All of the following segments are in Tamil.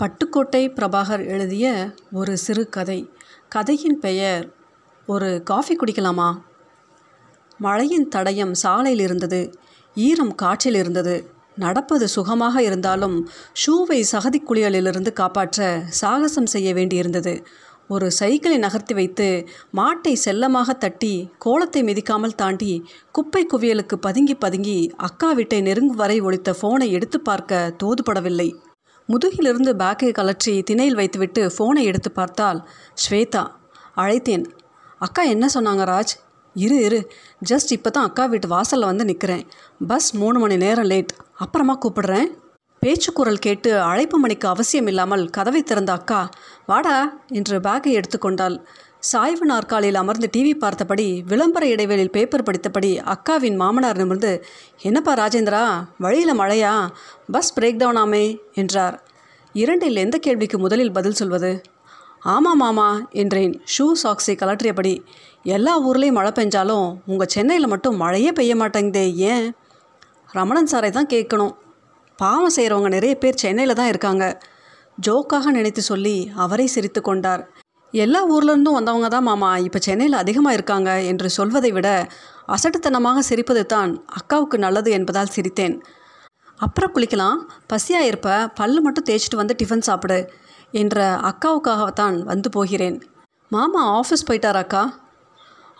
பட்டுக்கோட்டை பிரபாகர் எழுதிய ஒரு சிறு கதை. கதையின் பெயர் ஒரு காஃபி குடிக்கலாமா? மழையின் தடயம் சாலையில் இருந்தது ஈரம் காற்றில் இருந்தது. நடப்பது சுகமாக இருந்தாலும் ஷூவை சகதி குளியலிலிருந்து காப்பாற்ற சாகசம் செய்ய வேண்டியிருந்தது. ஒரு சைக்கிளை நகர்த்தி வைத்து மாட்டை செல்லமாக தட்டி கோலத்தை மிதிக்காமல் தாண்டி குப்பை குவியலுக்கு பதுங்கி பதுங்கி அக்கா வீட்டை நெருங்கும் வரை ஒழித்த ஃபோனை எடுத்து பார்க்க தோதுபடவில்லை. முதுகிலிருந்து பேக்கை கலற்றி திணையில் வைத்துவிட்டு ஃபோனை எடுத்து பார்த்தால் ஸ்வேதா அழைத்தேன். அக்கா என்ன சொன்னாங்க ராஜ்? இரு இரு. ஜஸ்ட் இப்போ தான் அக்கா வீட்டு வாசலில் வந்து நிற்கிறேன் பஸ் மூணு மணி நேரம் லேட் அப்புறமா கூப்பிடுறேன். பேச்சுக்குரல் கேட்டு அழைப்பு மணிக்கு அவசியம் இல்லாமல் கதவை திறந்த அக்கா வாடா என்று பேக்கை எடுத்துக்கொண்டாள் சாய்வு நாற்காலியில் அமர்ந்து டிவி பார்த்தபடி விளம்பர இடைவெளியில் பேப்பர் படித்தபடி அக்காவின் மாமனார் நிமிர்ந்து என்னப்பா ராஜேந்திரா வழியில் மழையா? பஸ் பிரேக் டவுன் ஆமே என்றார். இரண்டில் எந்த கேள்விக்கு முதலில் பதில் சொல்வது? ஆமாம் மாமா என்றேன். ஷூ சாக்ஸை கலற்றியபடி எல்லா ஊர்லேயும் மழை பெஞ்சாலும் உங்கள் சென்னையில் மட்டும் மழையே பெய்ய மாட்டேங்குதே ஏன்? ரமணன் சாரை தான் கேட்கணும். பாவம் செய்கிறவங்க நிறைய பேர் சென்னையில் தான் இருக்காங்க. ஜோக்காக நினைத்து சொல்லி அவரே சிரித்து கொண்டார். எல்லா ஊர்லேருந்தும் வந்தவங்க தான் மாமா இப்போ சென்னையில் அதிகமாக இருக்காங்க என்று சொல்வதை விட அசட்டுத்தனமாக சிரிப்பது தான் அக்காவுக்கு நல்லது என்பதால் சிரித்தேன். அப்புறம் குளிக்கலாம். பசியாக இருப்ப. பல்லு மட்டும் தேய்ச்சிட்டு வந்து டிஃபன் சாப்பிடு என்ற அக்காவுக்காகத்தான் வந்து போகிறேன். மாமா ஆஃபீஸ் போயிட்டார் அக்கா?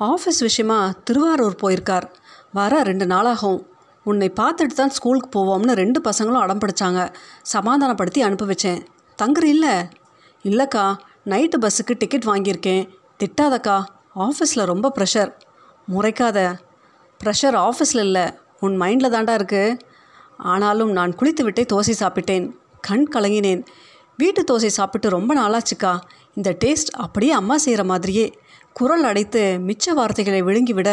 ஆஃபீஸ் விஷயமா திருவாரூர் போயிருக்கார். வர ரெண்டு நாளாகும். உன்னை பார்த்துட்டு தான் ஸ்கூலுக்கு போவோம்னு ரெண்டு பசங்களும் அடம் பிடிச்சாங்க. சமாதானப்படுத்தி அனுப்பி வச்சேன். தங்குற இல்லை இல்லைக்கா. நைட்டு பஸ்ஸுக்கு டிக்கெட் வாங்கியிருக்கேன். திட்டாதக்கா ஆஃபீஸில் ரொம்ப ப்ரெஷர் முறைக்காத. ப்ரெஷர் ஆஃபீஸில் இல்லை உன் மைண்டில் தாண்டா இருக்குது ஆனாலும் நான் குளித்து விட்டே தோசை சாப்பிட்டேன். கண் கலங்கினேன். வீட்டு தோசை சாப்பிட்டு ரொம்ப நாளாச்சுக்கா. இந்த டேஸ்ட் அப்படியே அம்மா செய்கிற மாதிரியே. குரல் அடைத்து மிச்ச வார்த்தைகளை விழுங்கிவிட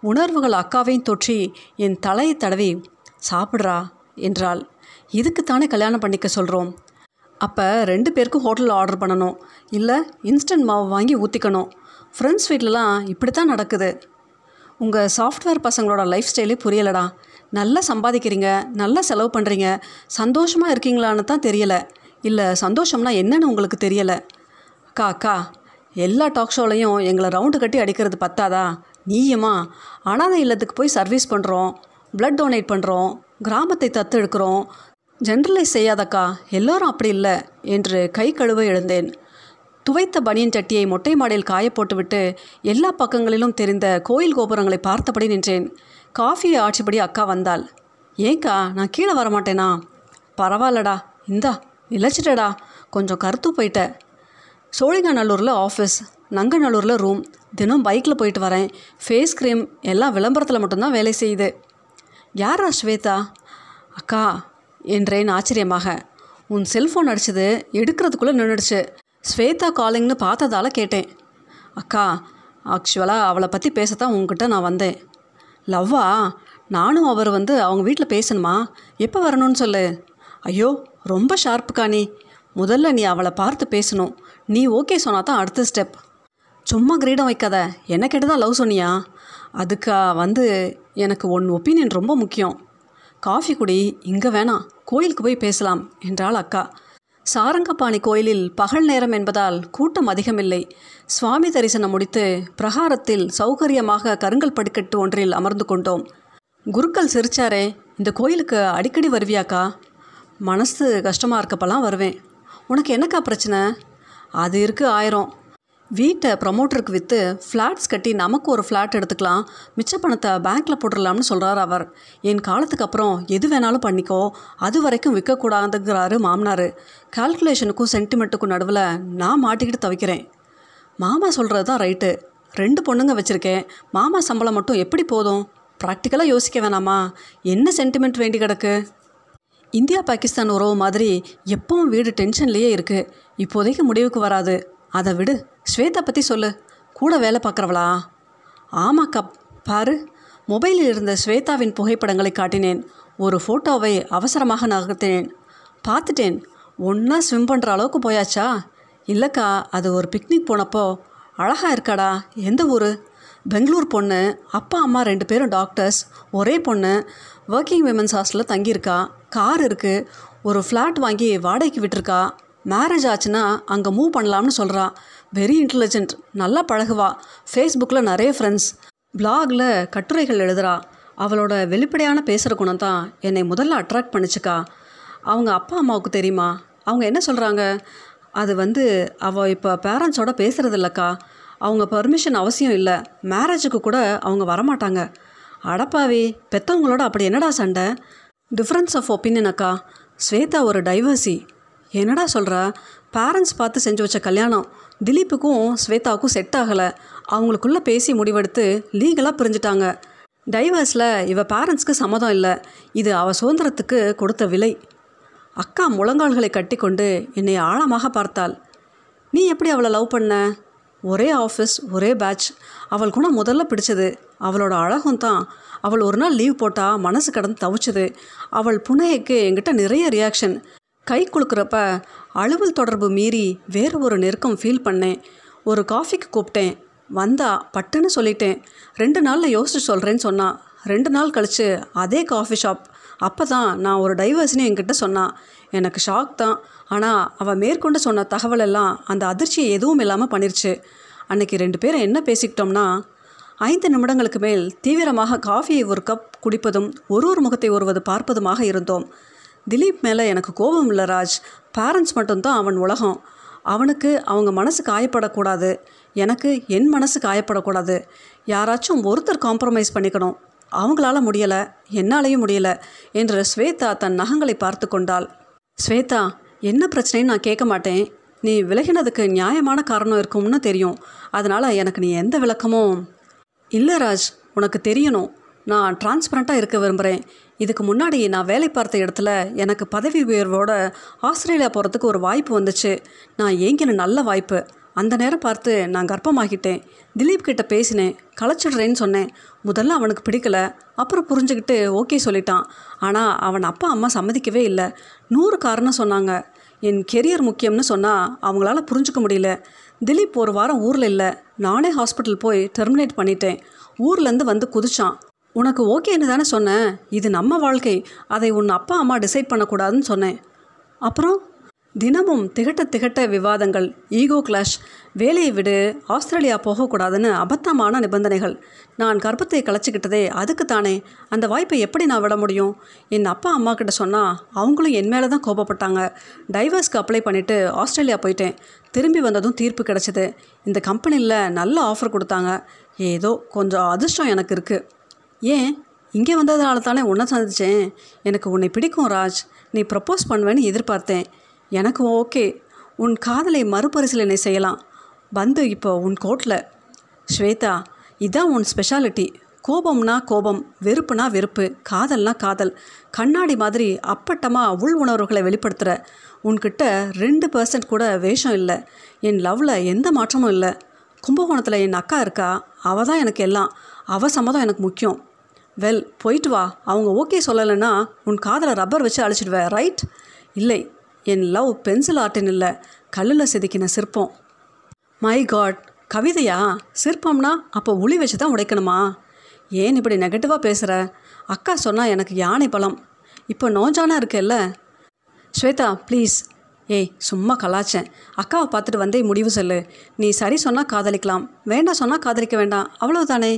உணர்வுகள் அக்காவையும் தொற்றி என் தலையை தடவி சாப்பிட்றா என்றாள். இதுக்குத்தானே கல்யாணம் பண்ணிக்க சொல்கிறோம் அப்போ ரெண்டு பேருக்கும் ஹோட்டலில் ஆர்டர் பண்ணணும். இல்லை இன்ஸ்டன்ட் மாவு வாங்கி ஊற்றிக்கணும் ஃப்ரெண்ட்ஸ் வீட்டிலலாம் இப்படி தான் நடக்குது. உங்கள் சாஃப்ட்வேர் பசங்களோட லைஃப் ஸ்டைலே புரியலடா. நல்லா சம்பாதிக்கிறீங்க நல்லா செலவு பண்ணுறீங்க சந்தோஷமாக இருக்கீங்களான்னு தான் தெரியலை. இல்லை சந்தோஷம்னா என்னன்னு உங்களுக்கு தெரியலை. அக்கா அக்கா எல்லா டாக் ஷோலையும் எங்களை ரவுண்டு கட்டி அடிக்கிறது பத்தாதா? நீயமா? அனாதை இல்லத்துக்கு போய் சர்வீஸ் பண்ணுறோம் ப்ளட் டொனேட் பண்ணுறோம் கிராமத்தை தத்து எடுக்கிறோம் ஜென்ரலைஸ் செய்யாதக்கா எல்லோரும் அப்படி இல்லை என்று கை கழுவ எழுந்தேன். துவைத்த பனியன் சட்டியை மொட்டை மாடியில் காய போட்டுவிட்டு எல்லா பக்கங்களிலும் தெரிந்த கோயில் கோபுரங்களை பார்த்தபடி நின்றேன். காஃபியை ஆட்சிப்படி அக்கா வந்தாள். ஏங்க்கா நான் கீழே வரமாட்டேனா? பரவாயில்லடா இந்தா இழைச்சிட்டடா கொஞ்சம் கருத்து போயிட்ட. சோழிங்கநல்லூரில் ஆஃபீஸ் நங்கநல்லூரில் ரூம் தினம் பைக்கில் போயிட்டு வரேன். ஃபேஸ் க்ரீம் எல்லாம் விளம்பரத்தில் மட்டும்தான் வேலை செய்யுது. யாரா ஸ்வேதா? அக்கா என்றேன் ஆச்சரியமாக. உன் செல்ஃபோன் அடிச்சது எடுக்கிறதுக்குள்ளே நின்றுடுச்சு ஸ்வேதா காலிங்னு பார்த்ததால கேட்டேன். அக்கா ஆக்சுவலாக அவளை பற்றி பேசத்தான் உங்ககிட்ட நான் வந்தேன். லவ்வா? நானும் அவர் வந்து அவங்க வீட்டில் பேசணுமா? எப்போ வரணும்னு சொல்லு. ஐயோ ரொம்ப ஷார்ப்புக்கா நீ. முதல்ல நீ அவளை பார்த்து பேசணும். நீ ஓகே சொன்னா தான் அடுத்த ஸ்டெப். சும்மா கிரீடம் வைக்காத. என்ன கேட்டு தான் லவ் சொன்னியா? அதுக்கா வந்து எனக்கு ஒன் ஒப்பீனியன் ரொம்ப முக்கியம். காஃபி குடி இங்கே வேணாம் கோயிலுக்கு போய் பேசலாம் என்றாள் அக்கா. சாரங்கபாணி கோயிலில் பகல் நேரம் என்பதால் கூட்டம் அதிகமில்லை. சுவாமி தரிசனம் முடித்து பிரகாரத்தில் சௌகரியமாக கருங்கல் படுக்கட்டு ஒன்றில் அமர்ந்து கொண்டோம். குருக்கள் சிரிச்சாரே இந்த கோயிலுக்கு அடிக்கடி வருவியாக்கா மனசு கஷ்டமாக இருக்கப்பெல்லாம் வருவேன். உனக்கு என்னக்கா பிரச்சனை? அது இருக்குது ஆயிரம். வீட்டை ப்ரமோட்டருக்கு விற்று ஃப்ளாட்ஸ் கட்டி நமக்கு ஒரு ஃப்ளாட் எடுத்துக்கலாம். மிச்ச பணத்தை பேங்க்கில் போட்டுடலாம்னு சொல்கிறார் அவர். என் காலத்துக்கு அப்புறம் எது வேணாலும் பண்ணிக்கோ. அது வரைக்கும் விற்கக்கூடாதுங்கிறாரு மாமனார். கால்குலேஷனுக்கும் சென்டிமெண்ட்டுக்கும் நடுவில் நான் மாட்டிக்கிட்டு தவிக்கிறேன். மாமா சொல்கிறது தான் ரைட்டு ரெண்டு பொண்ணுங்க வச்சுருக்கேன். மாமா சம்பளம் மட்டும் எப்படி போதும்? ப்ராக்டிக்கலாக யோசிக்க வேணாமா? என்ன சென்டிமெண்ட் வேண்டி கிடக்கு? இந்தியா பாகிஸ்தான் உறவு மாதிரி எப்பவும் வீடு டென்ஷன்லேயே இருக்குது இப்போதைக்கு முடிவுக்கு வராது. அதை விடு. ஸ்வேதா பற்றி சொல்லு. கூட வேலை பார்க்குறவளா? ஆமாக்கா பாரு. மொபைலில் இருந்த ஸ்வேதாவின் புகைப்படங்களை காட்டினேன். ஒரு ஃபோட்டோவை அவசரமாக நகர்த்தினேன். பார்த்துட்டேன். ஒன்றா ஸ்விம் பண்ணுற அளவுக்கு போயாச்சா? இல்லைக்கா அது ஒரு பிக்னிக் போனப்போ அழகாக இருக்காடா. எந்த ஊர்? பெங்களூர் பொண்ணு அப்பா அம்மா ரெண்டு பேரும் டாக்டர்ஸ் ஒரே பொண்ணு. ஒர்க்கிங் விமன்ஸ் ஹாஸ்டலில் தங்கியிருக்கா. கார் இருக்குது ஒரு ஃப்ளாட் வாங்கி வாடகைக்கு விட்டுருக்கா. மேரேஜ் ஆச்சுன்னா அங்கே மூவ் பண்ணலாம்னு சொல்கிறான் வெரி இன்டெலிஜென்ட் நல்லா பழகுவா. ஃபேஸ்புக்கில் நிறைய ஃப்ரெண்ட்ஸ் பிளாகில் கட்டுரைகள் எழுதுறா. அவளோட வெளிப்படையான பேசுகிற குணம் தான் என்னை முதல்ல அட்ராக்ட் பண்ணிச்சுக்கா. அவங்க அப்பா அம்மாவுக்கு தெரியுமா? அவங்க என்ன சொல்கிறாங்க அது வந்து அவள் இப்போ பேரண்ட்ஸோட பேசுகிறது இல்லைக்கா. அவங்க பர்மிஷன் அவசியம் இல்லை. மேரேஜுக்கு கூட அவங்க வரமாட்டாங்க. அடப்பாவி பெத்தவங்களோட அப்படி என்னடா சண்டை? டிஃப்ரென்ஸ் ஆஃப் ஒப்பீனியன் அக்கா. ஸ்வேதா ஒரு டைவர்சி என்னடா சொல்கிற பேரண்ட்ஸ் பார்த்து செஞ்சு வச்ச கல்யாணம். திலீப்புக்கும் ஸ்வேதாவுக்கும் செட் ஆகலை. அவங்களுக்குள்ளே பேசி முடிவெடுத்து லீகலாக பிரிஞ்சுட்டாங்க. டைவர்ஸில் இவ பேரண்ட்ஸ்க்கு சம்மதம் இல்லை. இது அவ சுதந்திரத்துக்கு கொடுத்த விலை. அக்கா முழங்கால்களை கட்டிக்கொண்டு என்னை ஆழமாக பார்த்தாள். நீ எப்படி அவளை லவ் பண்ண? ஒரே ஆஃபீஸ் ஒரே பேட்ச் அவள் குணம் முதல்ல பிடிச்சது. அவளோட அழகும் தான். அவள் ஒரு நாள் லீவ் போட்டால் மனசு கடந்து தவிச்சது. அவள் புனையைக்கு என்கிட்ட நிறைய ரியாக்ஷன் கை குலுக்கிறப்ப அலுவல் தொடர்பு மீறி வேறு ஒரு நெருக்கம் ஃபீல் பண்ணேன். ஒரு காஃபிக்கு கூப்பிட்டேன். வந்தா பட்டுன்னு சொல்லிட்டேன். ரெண்டு நாளில் யோசிச்சு சொல்கிறேன்னு சொன்னா. ரெண்டு நாள் கழித்து அதே காஃபி ஷாப் அப்போ தான் நான் ஒரு டைவர்ஸ்னு என்கிட்ட சொன்னான் எனக்கு ஷாக் தான். ஆனால் அவள் மேற்கொண்டு சொன்ன தகவல் எல்லாம் அந்த அதிர்ச்சியை எதுவும் இல்லாமல் பண்ணிருச்சு. அன்றைக்கி ரெண்டு பேரும் என்ன பேசிக்கிட்டோம்னா ஐந்து நிமிடங்களுக்கு மேல் தீவிரமாக காஃபியை ஒரு கப் குடிப்பதும் ஒரு ஒரு முகத்தை ஒருவது பார்ப்பதுமாக இருந்தோம். திலீப் மேலே எனக்கு கோபம் இல்லை ராஜ். பேரண்ட்ஸ் மட்டும்தான் அவன் உலகம். அவனுக்கு அவங்க மனசு காயப்படக்கூடாது. எனக்கு என் மனசு காயப்படக்கூடாது. யாராச்சும் ஒருத்தர் காம்ப்ரமைஸ் பண்ணிக்கணும். அவங்களால முடியலை என்னாலேயும் முடியலை என்று ஸ்வேதா தன் நகங்களை பார்த்து கொண்டாள். ஸ்வேதா என்ன பிரச்சனைன்னு நான் கேட்க மாட்டேன். நீ விலகினதுக்கு நியாயமான காரணம் இருக்கும்னு தெரியும். அதனால் எனக்கு நீ எந்த விளக்கமும்? இல்லை ராஜ். உனக்கு தெரியணும். நான் டிரான்ஸ்பரண்ட்டாக இருக்க விரும்புகிறேன் இதுக்கு முன்னாடி நான் வேலை பார்த்த இடத்துல எனக்கு பதவி உயர்வோட ஆஸ்திரேலியா போகிறதுக்கு ஒரு வாய்ப்பு வந்துச்சு. நான் ஏங்கின நல்ல வாய்ப்பு. அந்த நேரம் பார்த்து நான் கர்ப்பமாகிட்டேன். திலீப் கிட்ட பேசினேன். களைச்சிடுறேன்னு சொன்னேன். முதல்ல அவனுக்கு பிடிக்கல. அப்புறம் புரிஞ்சுக்கிட்டு ஓகே சொல்லிட்டான். ஆனால் அவன் அப்பா அம்மா சம்மதிக்கவே இல்லை. நூறு காரணம் சொன்னாங்க. என் கெரியர் முக்கியம்னு சொன்னால் அவங்களால புரிஞ்சுக்க முடியல. திலீப் ஒரு வாரம் ஊரில் இல்லை. நானே ஹாஸ்பிட்டல் போய் டெர்மினேட் பண்ணிட்டேன். ஊர்லேருந்து வந்து குதிச்சான். உனக்கு ஓகேன்னு தானே சொன்னேன். இது நம்ம வாழ்க்கை. அதை உன் அப்பா அம்மா டிசைட் பண்ணக்கூடாதுன்னு சொன்னேன். அப்புறம்? தினமும் திகட்ட திகட்ட விவாதங்கள் ஈகோ கிளாஷ் வேலையை விடு ஆஸ்திரேலியா போகக்கூடாதுன்னு அபத்தமான நிபந்தனைகள். நான் கர்ப்பத்தை கலைச்சிக்கிட்டதே அதுக்கு தானே அந்த வாய்ப்பை எப்படி நான் விட முடியும்? என் அப்பா அம்மா கிட்ட சொன்னால் அவங்களும் என் மேலே தான் கோபப்பட்டாங்க. டைவர்ஸ்க்கு அப்ளை பண்ணிவிட்டு ஆஸ்திரேலியா போயிட்டேன். திரும்பி வந்ததும் தீர்ப்பு கிடச்சிது. இந்த கம்பெனியில் நல்ல ஆஃபர் கொடுத்தாங்க. ஏதோ கொஞ்சம் அதிர்ஷ்டம் எனக்கு இருக்குது ஏன்? இங்கே வந்ததுனால தானே உன்னை சந்திச்சேன். எனக்கு உன்னை பிடிக்கும் ராஜ். நீ ப்ரப்போஸ் பண்ணுவேன்னு எதிர்பார்த்தேன். எனக்கு ஓகே. உன் காதலை மறுபரிசீலனை செய்யலாம். வந்து இப்போ உன் கோட்டில் ஸ்வேதா இதான் உன் ஸ்பெஷாலிட்டி கோபம்னா கோபம் வெறுப்புனா வெறுப்பு காதல்னா காதல். கண்ணாடி மாதிரி அப்பட்டமாக உள் உணர்வுகளை வெளிப்படுத்துகிற உன்கிட்ட ரெண்டு பர்சன்ட் கூட வேஷம் இல்லை. என் லவ்வில் எந்த மாற்றமும் இல்லை. கும்பகோணத்தில் என் அக்கா இருக்கா? அவள் தான் எனக்கு எல்லாம். அவள் சம்மதம் எனக்கு முக்கியம். வெல் போயிட்டு வா. அவங்க ஓகே சொல்லலைன்னா உன் காதலை ரப்பர் வச்சு அழிச்சிடுவேன் ரைட் இல்லை என் லவ் பென்சில் ஆர்ட்டின் இல்லை கல்லில் செதுக்கின சிற்பம். மை காட் கவிதையா? சிற்பம்னா அப்போ உளி வச்சு தான் உடைக்கணுமா? ஏன் இப்படி நெகட்டிவாக பேசுகிற அக்கா சொன்னால் எனக்கு யானை பலம். இப்போ நோஞ்சானா இருக்கேல்ல? ஸ்வேதா ப்ளீஸ் ஏய் சும்மா கலாச்சேன் அக்காவை பார்த்துட்டு வந்தே முடிவு சொல்லு. நீ சரி சொன்னால் காதலிக்கலாம். வேண்டாம் சொன்னால் காதலிக்க வேண்டாம். அவ்வளோதானே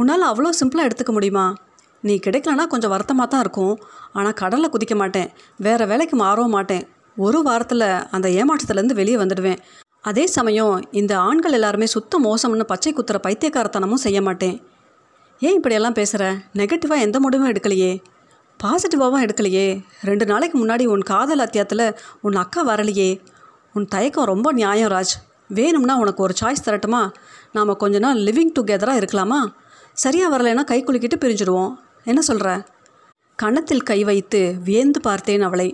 உன்னால் அவ்வளோ சிம்பிளாக எடுத்துக்க முடியுமா? நீ கிடைக்கலனா கொஞ்சம் வருத்தமாக தான் இருக்கும். ஆனால் கடலில் குதிக்க மாட்டேன். வேறு வேலைக்கு மாறவும் மாட்டேன். ஒரு வாரத்தில் அந்த ஏமாற்றத்துலேருந்து வெளியே வந்துடுவேன். அதே சமயம் இந்த ஆண்கள் எல்லாருமே சுத்த மோசம்னு பச்சை குத்துற பைத்தியக்காரத்தனமும் செய்ய மாட்டேன். ஏன் இப்படியெல்லாம் பேசுகிற நெகட்டிவாக எந்த முடிவும் எடுக்கலையே. பாசிட்டிவாகவும் எடுக்கலையே. ரெண்டு நாளைக்கு முன்னாடி உன் காதல் அத்தியாத்தில் உன் அக்கா வரலையே. உன் தயக்கம் ரொம்ப நியாயம் ராஜ். வேணும்னா உனக்கு ஒரு சாய்ஸ் தரட்டுமா? நாம் கொஞ்ச நாள் லிவிங் டுகெதராக இருக்கலாமா? சரியாக வரலைன்னா கை குலுக்கிட்டு பிரிஞ்சிடுவோம். என்ன சொல்கிற கணத்தில் கை வைத்து வியந்து பார்த்தேன் அவளை.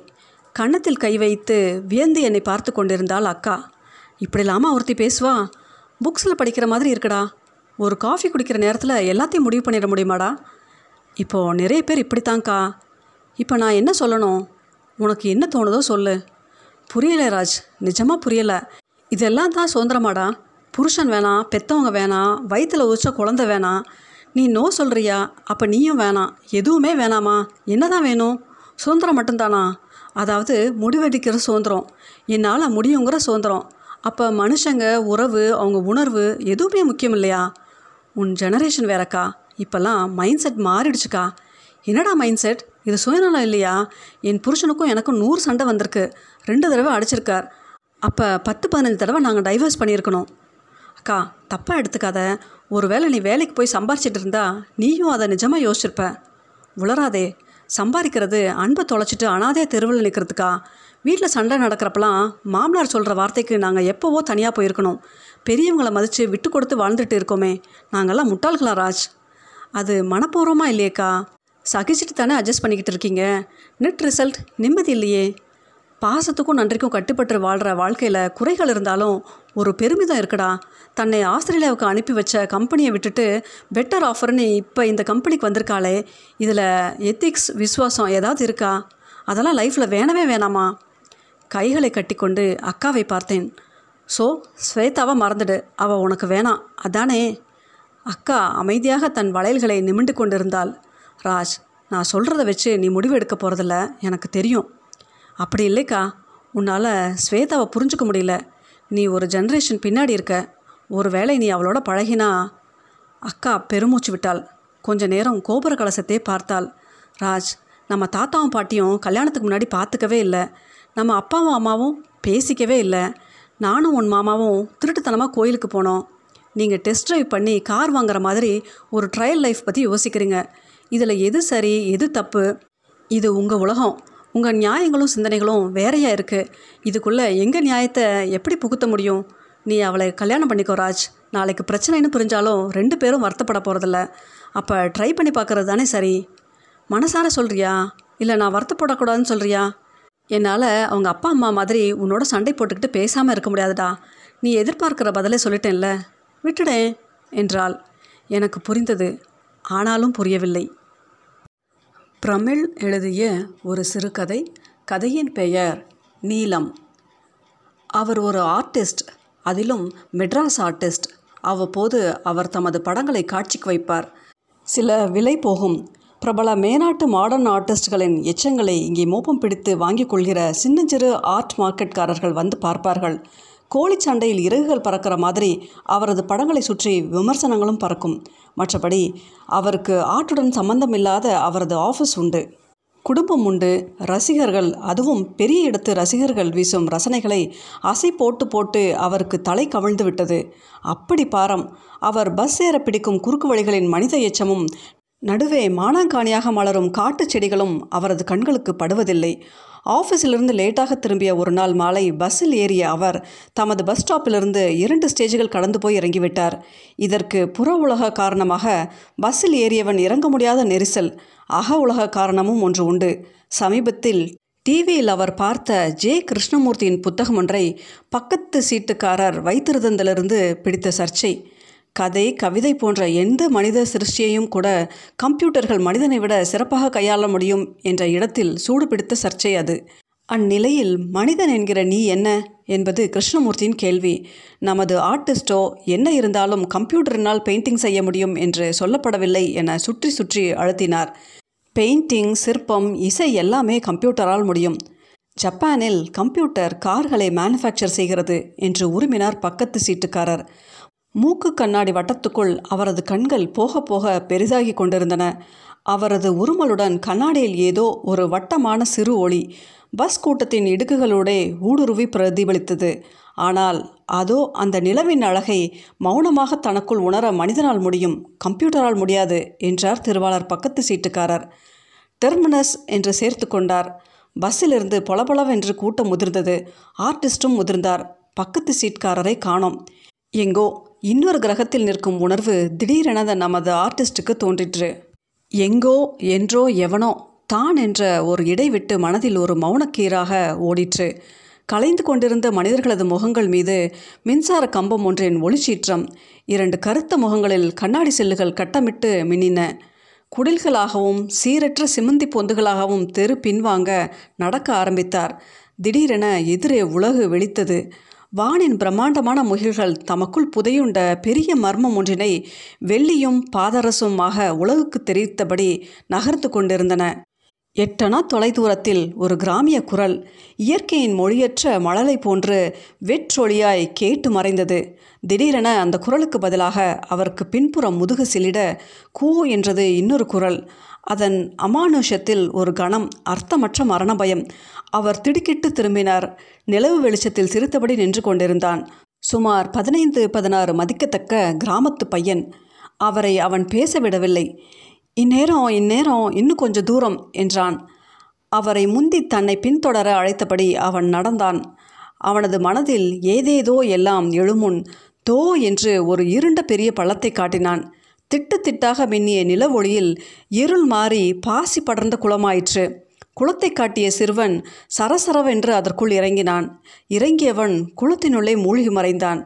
கன்னத்தில் கை வைத்து வியந்து என்னை பார்த்து கொண்டிருந்தாள் அக்கா. இப்படிலாமா ஒருத்தி பேசுவா? புக்ஸில் படிக்கிற மாதிரி இருக்குடா. ஒரு காஃபி குடிக்கிற நேரத்தில் எல்லாத்தையும் முடிவு பண்ணிட முடியுமாடா? இப்போது நிறைய பேர் இப்படித்தாங்க்கா இப்போ நான் என்ன சொல்லணும்? உனக்கு என்ன தோணுதோ சொல்லு. புரியலை ராஜ். நிஜமாக புரியலை. இதெல்லாம் தான் சுதந்திரமாடா. புருஷன் வேணாம் பெத்தவங்க வேணாம் வயிற்றில் உச்ச குழந்தை வேணாம். நீ நோ சொல்கிறியா அப்போ நீயும் வேணாம். எதுவுமே வேணாமா? என்ன தான் வேணும்? சுதந்திரம் மட்டும்தானா? அதாவது முடிவெடுக்கிற சுதந்திரம். என்னால் முடியுங்கிற சுதந்திரம். அப்போ மனுஷங்க உறவு அவங்க உணர்வு எதுவுமே முக்கியம் இல்லையா? உன் ஜெனரேஷன் வேறக்கா? இப்போல்லாம் மைண்ட் செட் மாறிடுச்சுக்கா. என்னடா மைண்ட் செட் இது சுயநலம் இல்லையா? என் புருஷனுக்கும் எனக்கும் நூறு சண்டை வந்திருக்கு. ரெண்டு தடவை அடிச்சிருக்கார். அப்போ பத்து பதினஞ்சு தடவை நாங்கள் டைவர்ஸ் பண்ணியிருக்கணும். அக்கா தப்பாக எடுத்துக்காத. ஒருவேளை நீ வேலைக்கு போய் சம்பாரிச்சிட்டு இருந்தா நீயும் அதை நிஜமாக யோசிச்சிருப்ப. உளராதே சம்பாதிக்கிறது அன்பை தொலைச்சிட்டு அனாதையாக தெருவில் நிற்கிறதுக்கா வீட்டில் சண்டை நடக்கிறப்பெல்லாம் மாமனார் சொல்கிற வார்த்தைக்கு நாங்கள் எப்போவோ தனியாக போயிருக்கணும். பெரியவங்களை மதித்து விட்டு கொடுத்து வாழ்ந்துட்டு இருக்கோமே. நாங்கள்லாம் முட்டாள்களா ராஜ்? அது மனப்பூர்வமாக இல்லையேக்கா? சகிச்சுட்டு தானே அட்ஜஸ்ட் பண்ணிக்கிட்டு இருக்கீங்க. நெட் ரிசல்ட் நிம்மதி இல்லையே. பாசத்துக்கும் நன்றிக்கும் கட்டுப்பட்டு வாழ்கிற வாழ்க்கையில் குறைகள் இருந்தாலும் ஒரு பெருமிதம் இருக்குடா. தன்னை ஆஸ்திரேலியாவுக்கு அனுப்பி வச்ச கம்பெனியை விட்டுட்டு பெட்டர் ஆஃபர்னு இப்போ இந்த கம்பெனிக்கு வந்திருக்காளே. இதில் எத்திக்ஸ் விசுவாசம் ஏதாவது இருக்கா? அதெல்லாம் லைஃப்பில் வேணவே வேணாமா? கைகளை கட்டிக்கொண்டு அக்காவை பார்த்தேன். ஸோ ஸ்வேதாவை மறந்துடு. அவள் உனக்கு வேணாம் அதானே. அக்கா அமைதியாக தன் வளையல்களை நிமிண்டு கொண்டிருந்தாள். ராஜ் நான் சொல்கிறத வச்சு நீ முடிவு எடுக்க போகிறதில்ல எனக்கு தெரியும். அப்படி இல்லைக்கா. உன்னால் ஸ்வேதாவை புரிஞ்சுக்க முடியல. நீ ஒரு ஜென்ரேஷன் பின்னாடி இருக்க. ஒரு வேளை நீ அவளோட பழகினா அக்கா பெருமூச்சு விட்டாள். கொஞ்ச நேரம் கோபுர கலசத்தை பார்த்தாள். ராஜ் நம்ம தாத்தாவும் பாட்டியும் கல்யாணத்துக்கு முன்னாடி பார்த்துக்கவே இல்லை. நம்ம அப்பாவும் அம்மாவும் பேசிக்கவே இல்லை. நானும் உன் மாமாவும் திருட்டுத்தனமாக கோயிலுக்கு போனோம். நீங்கள் டெஸ்ட் ட்ரைவ் பண்ணி கார் வாங்குற மாதிரி ஒரு ட்ரையல் லைஃப் பற்றி யோசிக்கிறீங்க. இதில் எது சரி எது தப்பு? இது உங்கள் உலகம். உங்கள் நியாயங்களும் சிந்தனைகளும் வேறையா இருக்குது இதுக்குள்ளே எங்கள் நியாயத்தை எப்படி புகுத்த முடியும்? நீ அவளை கல்யாணம் பண்ணிக்கோ ராஜ். நாளைக்கு பிரச்சனைன்னு புரிஞ்சாலும் ரெண்டு பேரும் வருத்தப்பட போகிறதில்ல அப்போ ட்ரை பண்ணி பார்க்குறது தானே சரி. மனசார சொல்கிறியா இல்லை நான் வருத்தப்படக்கூடாதுன்னு சொல்கிறியா என்னால் அவங்க அப்பா அம்மா மாதிரி உன்னோட சண்டை போட்டுக்கிட்டு பேசாமல் இருக்க முடியாதுடா. நீ எதிர்பார்க்குற பதிலே சொல்லிட்டேன்ல. விட்டுடேன் என்றாள். எனக்கு புரிந்தது. ஆனாலும் புரியவில்லை. பிரமிழ் எழுதிய ஒரு சிறுகதை. கதையின் பெயர் நீலம். அவர் ஒரு ஆர்டிஸ்ட் அதிலும் மெட்ராஸ் ஆர்டிஸ்ட். அவ்வப்போது அவர் தமது படங்களை காட்சிக்கு வைப்பார். சில விலை போகும். பிரபல மேனாட்டு மாடர்ன் ஆர்டிஸ்ட்களின் எச்சங்களை இங்கே மோப்பம் பிடித்து வாங்கிக் கொள்கிற சின்னஞ்சிறு ஆர்ட் மார்க்கெட்காரர்கள் வந்து பார்ப்பார்கள். கோழி சண்டையில் இறகுகள் பறக்கிற மாதிரி அவரது படங்களை சுற்றி விமர்சனங்களும் பறக்கும். மற்றபடி அவருக்கு ஆர்ட்டுடன் சம்பந்தமில்லாத அவரது ஆஃபீஸ் உண்டு. குடும்பம் உண்டு. ரசிகர்கள் அதுவும் பெரிய இடத்து ரசிகர்கள் வீசும் ரசனைகளை அசை போட்டு போட்டு அவருக்கு தலை கவிழ்ந்து விட்டது. அப்படி பாரம் அவர் பஸ் ஏற பிடிக்கும் குறுக்கு வழிகளின் மனித எச்சமும் நடுவே மானாங்காணியாக மலரும் காட்டுச் செடிகளும் அவரது கண்களுக்கு படுவதில்லை. ஆஃபீஸிலிருந்து லேட்டாக திரும்பிய ஒரு நாள் மாலை பஸ்ஸில் ஏறிய அவர் தமது பஸ் ஸ்டாப்பிலிருந்து இரண்டு ஸ்டேஜ்கள் கடந்து போய் இறங்கிவிட்டார். இதற்கு புற உலக காரணமாக பஸ்ஸில் ஏறியவன் இறங்க முடியாத நெரிசல் அக உலக காரணமும் ஒன்று உண்டு. சமீபத்தில் டிவியில் அவர் பார்த்த ஜே. கிருஷ்ணமூர்த்தியின் புத்தகம் ஒன்றை பக்கத்து சீட்டுக்காரர் வைத்திருந்ததிலிருந்து பிடித்த சர்ச்சை. கதை கவிதை போன்ற எந்த மனித சிருஷ்டியையும் கூட கம்ப்யூட்டர்கள் மனிதனை விட சிறப்பாக கையாள முடியும் என்ற இடத்தில் சூடு பிடித்த சர்ச்சை அது. அந்நிலையில் மனிதன் என்கிற நீ என்ன? என்பது கிருஷ்ணமூர்த்தியின் கேள்வி. நமது ஆர்டிஸ்டோ என்ன இருந்தாலும் கம்ப்யூட்டரினால் பெயிண்டிங் செய்ய முடியும் என்று சொல்லப்படவில்லை என சுற்றி சுற்றி அழுத்தினார். பெயிண்டிங் சிற்பம் இசை எல்லாமே கம்ப்யூட்டரால் முடியும். ஜப்பானில் கம்ப்யூட்டர் கார்களை மேனுஃபேக்சர் செய்கிறது என்று உரிமினார் பக்கத்து சீட்டுக்காரர். மூக்கு கண்ணாடி வட்டத்துக்குள் அவரது கண்கள் போக போக பெரிதாகி கொண்டிருந்தன. அவரது உருமலுடன் கண்ணாடியில் ஏதோ ஒரு வட்டமான சிறு ஒளி பஸ் கூட்டத்தின் இடுக்குகளோடே ஊடுருவி பிரதிபலித்தது. ஆனால் அதோ அந்த நிலவின் அழகை மௌனமாக தனக்குள் உணர மனிதனால் முடியும் கம்ப்யூட்டரால் முடியாது என்றார் திருவாளர் பக்கத்து சீட்டுக்காரர். டெர்மினஸ் என்று சேர்த்து கொண்டார். பஸ்ஸிலிருந்து பொலபொலவென்று கூட்டம் முதிர்ந்தது. ஆர்டிஸ்டும் முதிர்ந்தார். பக்கத்து சீட்காரரை காணோம். எங்கோ இன்னொரு கிரகத்தில் நிற்கும் உணர்வு திடீரென நமது ஆர்டிஸ்ட்டுக்கு தோன்றிற்று. எங்கோ என்றோ எவனோ தான் என்ற ஒரு இடைவிட்டு மனதில் ஒரு மௌனக்கீராக ஓடிற்று. கலைந்து கொண்டிருந்த மனிதர்களது முகங்கள் மீது மின்சார கம்பம் ஒன்றின் ஒளிச்சீற்றம் இரண்டு கருத்த முகங்களில் கண்ணாடி செல்லுகள் கட்டமிட்டு மின்னின. குடில்களாகவும் சீரற்ற சிமந்தி பொந்துகளாகவும் தெரு பின்வாங்க நடக்க ஆரம்பித்தார். திடீரென எதிரே உலகு வெளித்தது வானின் பிரம்மாண்டமான முகில்கள் தமக்குள் புதையுண்ட பெரிய மர்மம் ஒன்றினை வெள்ளியும் பாதரசுமாக உலகுக்கு தெரிவித்தபடி நகர்ந்து கொண்டிருந்தன. எட்டனா தொலைதூரத்தில் ஒரு கிராமிய குரல் இயற்கையின் மொழியற்ற மழலை போன்று வெற்றொழியாய் கேட்டு மறைந்தது. திடீரென அந்த குரலுக்கு பதிலாக அவருக்கு பின்புறம் முதுகு சிலிட கூ என்றது இன்னொரு குரல். அதன் அமானுஷத்தில் ஒரு கணம் அர்த்தமற்ற மரண பயம் அவர் திடுக்கிட்டு திரும்பினார். நிலவு வெளிச்சத்தில் சிரித்தபடி நின்று கொண்டிருந்தான். சுமார் பதினைந்து பதினாறு மதிக்கத்தக்க கிராமத்து பையன். அவரை அவன் பேச விடவில்லை. இந்நேரம் இந்நேரம் இன்னும் கொஞ்சம் தூரம் என்றான். அவரை முந்தி தன்னை பின்தொடர அழைத்தபடி அவன் நடந்தான். அவனது மனதில் ஏதேதோ எல்லாம் எழுமுன் தோ என்று ஒரு இருண்ட பெரிய பள்ளத்தை காட்டினான். திட்டு திட்டாக மின்னிய நிலவொளியில் இருள் மாறி பாசி படர்ந்த குளமாயிற்று. குளத்தை காட்டிய சிறுவன் சரசரவென்று அதற்குள் இறங்கினான். இறங்கியவன் குளத்தினுள்ளே மூழ்கி மறைந்தான்.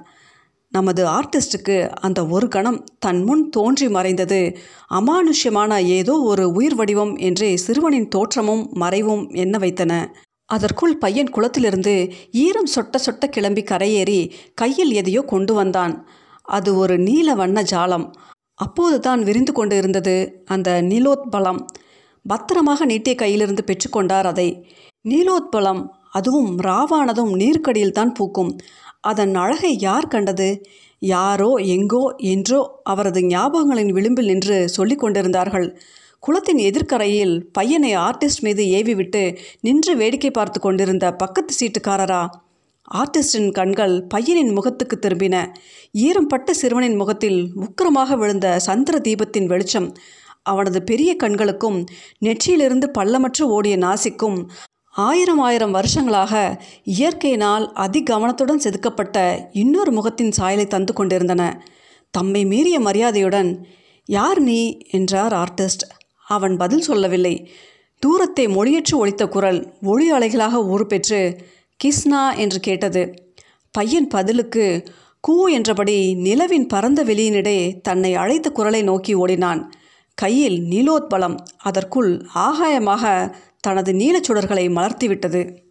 நமது ஆர்டிஸ்டுக்கு அந்த ஒரு கணம் தன் முன் தோன்றி மறைந்தது. அமானுஷ்யமான ஏதோ ஒரு உயிர் வடிவம் என்றே சிறுவனின் தோற்றமும் மறைவும் என்ன வைத்தன? அதற்குள் பையன் குளத்திலிருந்து ஈரம் சொட்ட சொட்ட கிளம்பி கரையேறி கையில் எதையோ கொண்டு வந்தான். அது ஒரு நீல வண்ண ஜாலம். அப்போதுதான் விரிந்து கொண்டு இருந்தது அந்த நீலோத்பலம். பத்திரமாக நீட்டிய கையிலிருந்து பெற்றுக்கொண்டார் அதை. நீலோத்பலம் அதுவும் ராவானதும் நீர்க்கடியில் தான் பூக்கும். அதன் அழகை யார் கண்டது? யாரோ எங்கோ என்றோ அவரது ஞாபகங்களின் விளிம்பில் நின்று சொல்லிக் கொண்டிருந்தார்கள். குளத்தின் எதிர்க்கரையில் பையனை ஆர்டிஸ்ட் மீது ஏவிவிட்டு நின்று வேடிக்கை பார்த்து கொண்டிருந்த பக்கத்து சீட்டுக்காரரா? ஆர்டிஸ்டின் கண்கள் பையனின் முகத்துக்கு திரும்பின. ஈரம் பட்ட சிறுவனின் முகத்தில் உக்கிரமாக விழுந்த சந்திர தீபத்தின் வெளிச்சம். அவனது பெரிய கண்களுக்கும் நெற்றியிலிருந்து பள்ளமற்று ஓடிய நாசிக்கும் ஆயிரம் ஆயிரம் வருஷங்களாக இயற்கையினால் அதிகவனத்துடன் செதுக்கப்பட்ட இன்னொரு முகத்தின் சாயலை தந்து கொண்டிருந்தன. தம்மை மீறிய மரியாதையுடன் யார் நீ? என்றார் ஆர்டிஸ்ட். அவன் பதில் சொல்லவில்லை. தூரத்தை மொழியற்று ஒழித்த குரல் ஒளி அலைகளாக உருப்பெற்று கிஸ்னா என்று கேட்டது. பையன் பதிலுக்கு கூ என்றபடி நிலவின் பரந்த வெளியினிடே தன்னை அழைத்த குரலை நோக்கி ஓடினான். கையில் நீலோத்பலம் அதற்குள் ஆகாயமாக தனது நீலச்சுடர்களை மலர்த்திவிட்டது.